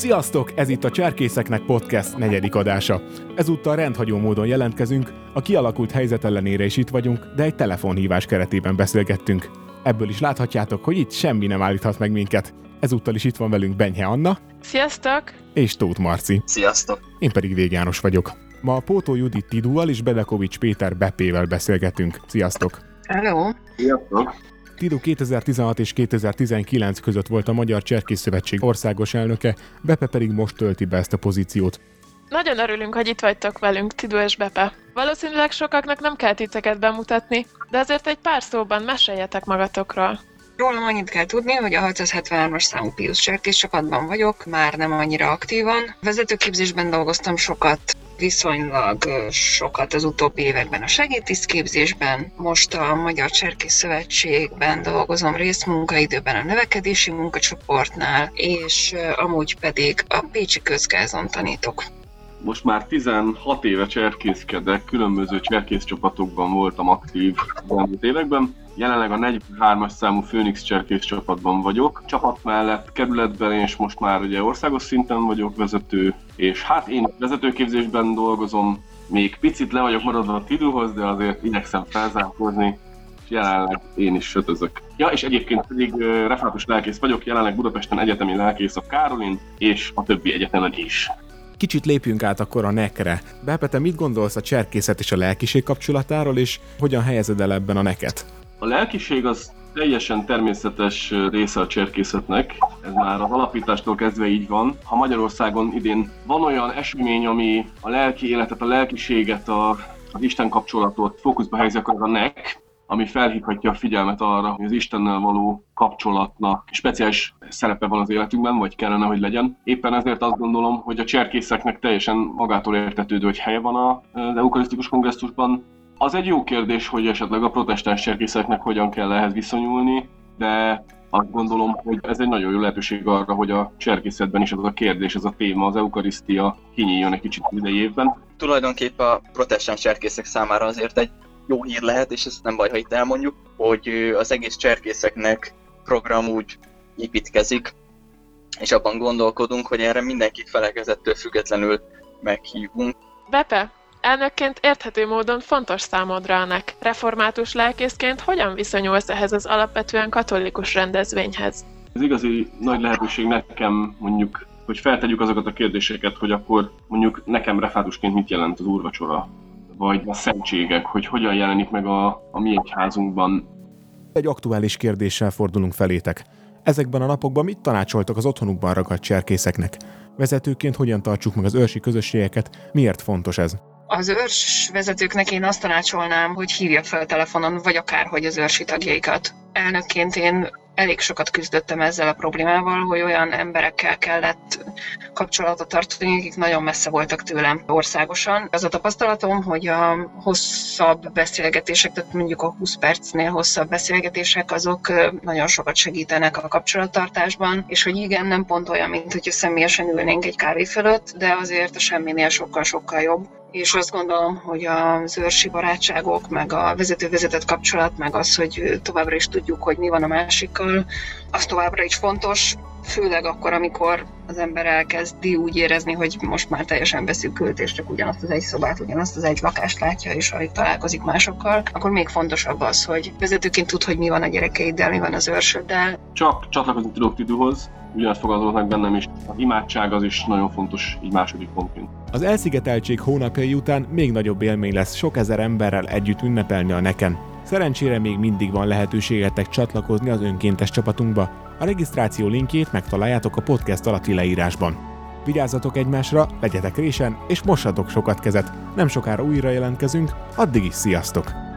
Sziasztok! Ez itt a Cserkészeknek Podcast negyedik adása. Ezúttal rendhagyó módon jelentkezünk, a kialakult helyzet ellenére is itt vagyunk, de egy telefonhívás keretében beszélgettünk. Ebből is láthatjátok, hogy itt semmi nem állíthat meg minket. Ezúttal is itt van velünk Benyhe Anna. Sziasztok! És Tóth Marci. Sziasztok! Én pedig Vég János vagyok. Ma a Pótó Judit Tidúval és Bedekovics Péter Bepével beszélgetünk. Sziasztok! Hello! Sziasztok! Tidu 2016 és 2019 között volt a Magyar Cserkész Szövetség országos elnöke, Bepe pedig most tölti be ezt a pozíciót. Nagyon örülünk, hogy itt vagytok velünk, Tidu és Bepe. Valószínűleg sokaknak nem kell titeket bemutatni, de azért egy pár szóban meséljetek magatokról. Rólam annyit kell tudni, hogy a 673-as számú Pius Cserkész csapatban vagyok, már nem annyira aktívan. Vezetőképzésben dolgoztam sokat, viszonylag sokat az utóbbi években a segédtisztképzésben. Most a Magyar Cserkész Szövetségben dolgozom részmunkaidőben a növekedési munkacsoportnál, és amúgy pedig a Pécsi Közgázon tanítok. Most már 16 éve cserkészkedek, különböző cserkész csapatokban voltam aktív az években. Jelenleg a 43-as számú Phoenix cserkész csapatban vagyok. Csapat mellett kerületben és most már ugye országos szinten vagyok vezető, és hát én vezetőképzésben dolgozom, még picit le vagyok maradva a Tiduhoz, de azért igyekszem felzárkózni, és jelenleg én is sötözök. Ja, és egyébként pedig refátus lelkész vagyok, jelenleg Budapesten egyetemi lelkész a Károlin, és a többi egyetemen is. Kicsit lépjünk át akkor a nekre. Bepe, te mit gondolsz a cserkészet és a lelkiség kapcsolatáról, és hogyan helyezed el ebben a neket? A lelkiség az teljesen természetes része a cserkészetnek, ez már az alapítástól kezdve így van. Ha Magyarországon idén van olyan esemény, ami a lelki életet, a lelkiséget, a, az Isten kapcsolatot fókuszba helyezi, akkor a nek, ami felhívhatja a figyelmet arra, hogy az Istennel való kapcsolatnak speciális szerepe van az életünkben, vagy kellene, hogy legyen. Éppen ezért azt gondolom, hogy a cserkészeknek teljesen magától értetődő, hogy helye van az eukarisztikus kongresszusban, az egy jó kérdés, hogy esetleg a protestáns cserkészeknek hogyan kell ehhez viszonyulni, de azt gondolom, hogy ez egy nagyon jó lehetőség arra, hogy a cserkészetben is ez a kérdés, ez a téma, az eukarisztia kinyíljon egy kicsit idei évben. Tulajdonképpen a protestáns cserkészek számára azért egy jó hír lehet, és ez nem baj, ha itt elmondjuk, hogy az egész cserkészeknek program úgy építkezik, és abban gondolkodunk, hogy erre mindenkit felekezettől függetlenül meghívunk. Bepe, Elnökként érthető módon fontos számodra a nek. Református lelkészként hogyan viszonyulsz ehhez az alapvetően katolikus rendezvényhez? Ez igazi nagy lehetőség nekem mondjuk, hogy feltegyük azokat a kérdéseket, hogy akkor mondjuk nekem refátusként mit jelent az úrvacsora, vagy a szentségek, hogy hogyan jelenik meg a, a mi egyházunkban. Egy aktuális kérdéssel fordulunk felétek. Ezekben a napokban mit tanácsoltak az otthonukban ragadt cserkészeknek? Vezetőként hogyan tartsuk meg az őrsi közösségeket? Miért fontos ez? Az őrs vezetőknek én azt tanácsolnám, hogy hívja fel telefonon, vagy akárhogy az őrsi tagjaikat. Elnökként én elég sokat küzdöttem ezzel a problémával, hogy olyan emberekkel kellett kapcsolatot tartani, akik nagyon messze voltak tőlem országosan. Az a tapasztalatom, hogy a hosszabb beszélgetések, tehát mondjuk a 20 percnél hosszabb beszélgetések, azok nagyon sokat segítenek a kapcsolattartásban, és hogy igen, nem pont olyan, mint hogyha személyesen ülnénk egy kávé fölött, de azért a semminél sokkal-sokkal jobb és azt gondolom, hogy az őrsi barátságok, meg a vezető-vezetett kapcsolat, meg az, hogy továbbra is tudjuk, hogy mi van a másikkal, az továbbra is fontos, főleg akkor, amikor az ember elkezdi úgy érezni, hogy most már teljesen beszűkült, és csak ugyanazt az egy szobát, ugyanazt az egy lakást látja, és ahogy találkozik másokkal, akkor még fontosabb az, hogy vezetőként tud, hogy mi van a gyerekeiddel, mi van az őrsöddel. Csak csatlakozni tudok Tiduhoz, ugyanazt fogalmazott meg bennem is. Az imádság az is nagyon fontos, így második pontként. Az elszigeteltség hónapjai után még nagyobb élmény lesz sok ezer emberrel együtt ünnepelni a neken. Szerencsére még mindig van lehetőségetek csatlakozni az önkéntes csapatunkba. A regisztráció linkjét megtaláljátok a podcast alatti leírásban. Vigyázzatok egymásra, legyetek résen, és mossatok sokat kezet. Nem sokára újra jelentkezünk, addig is sziasztok!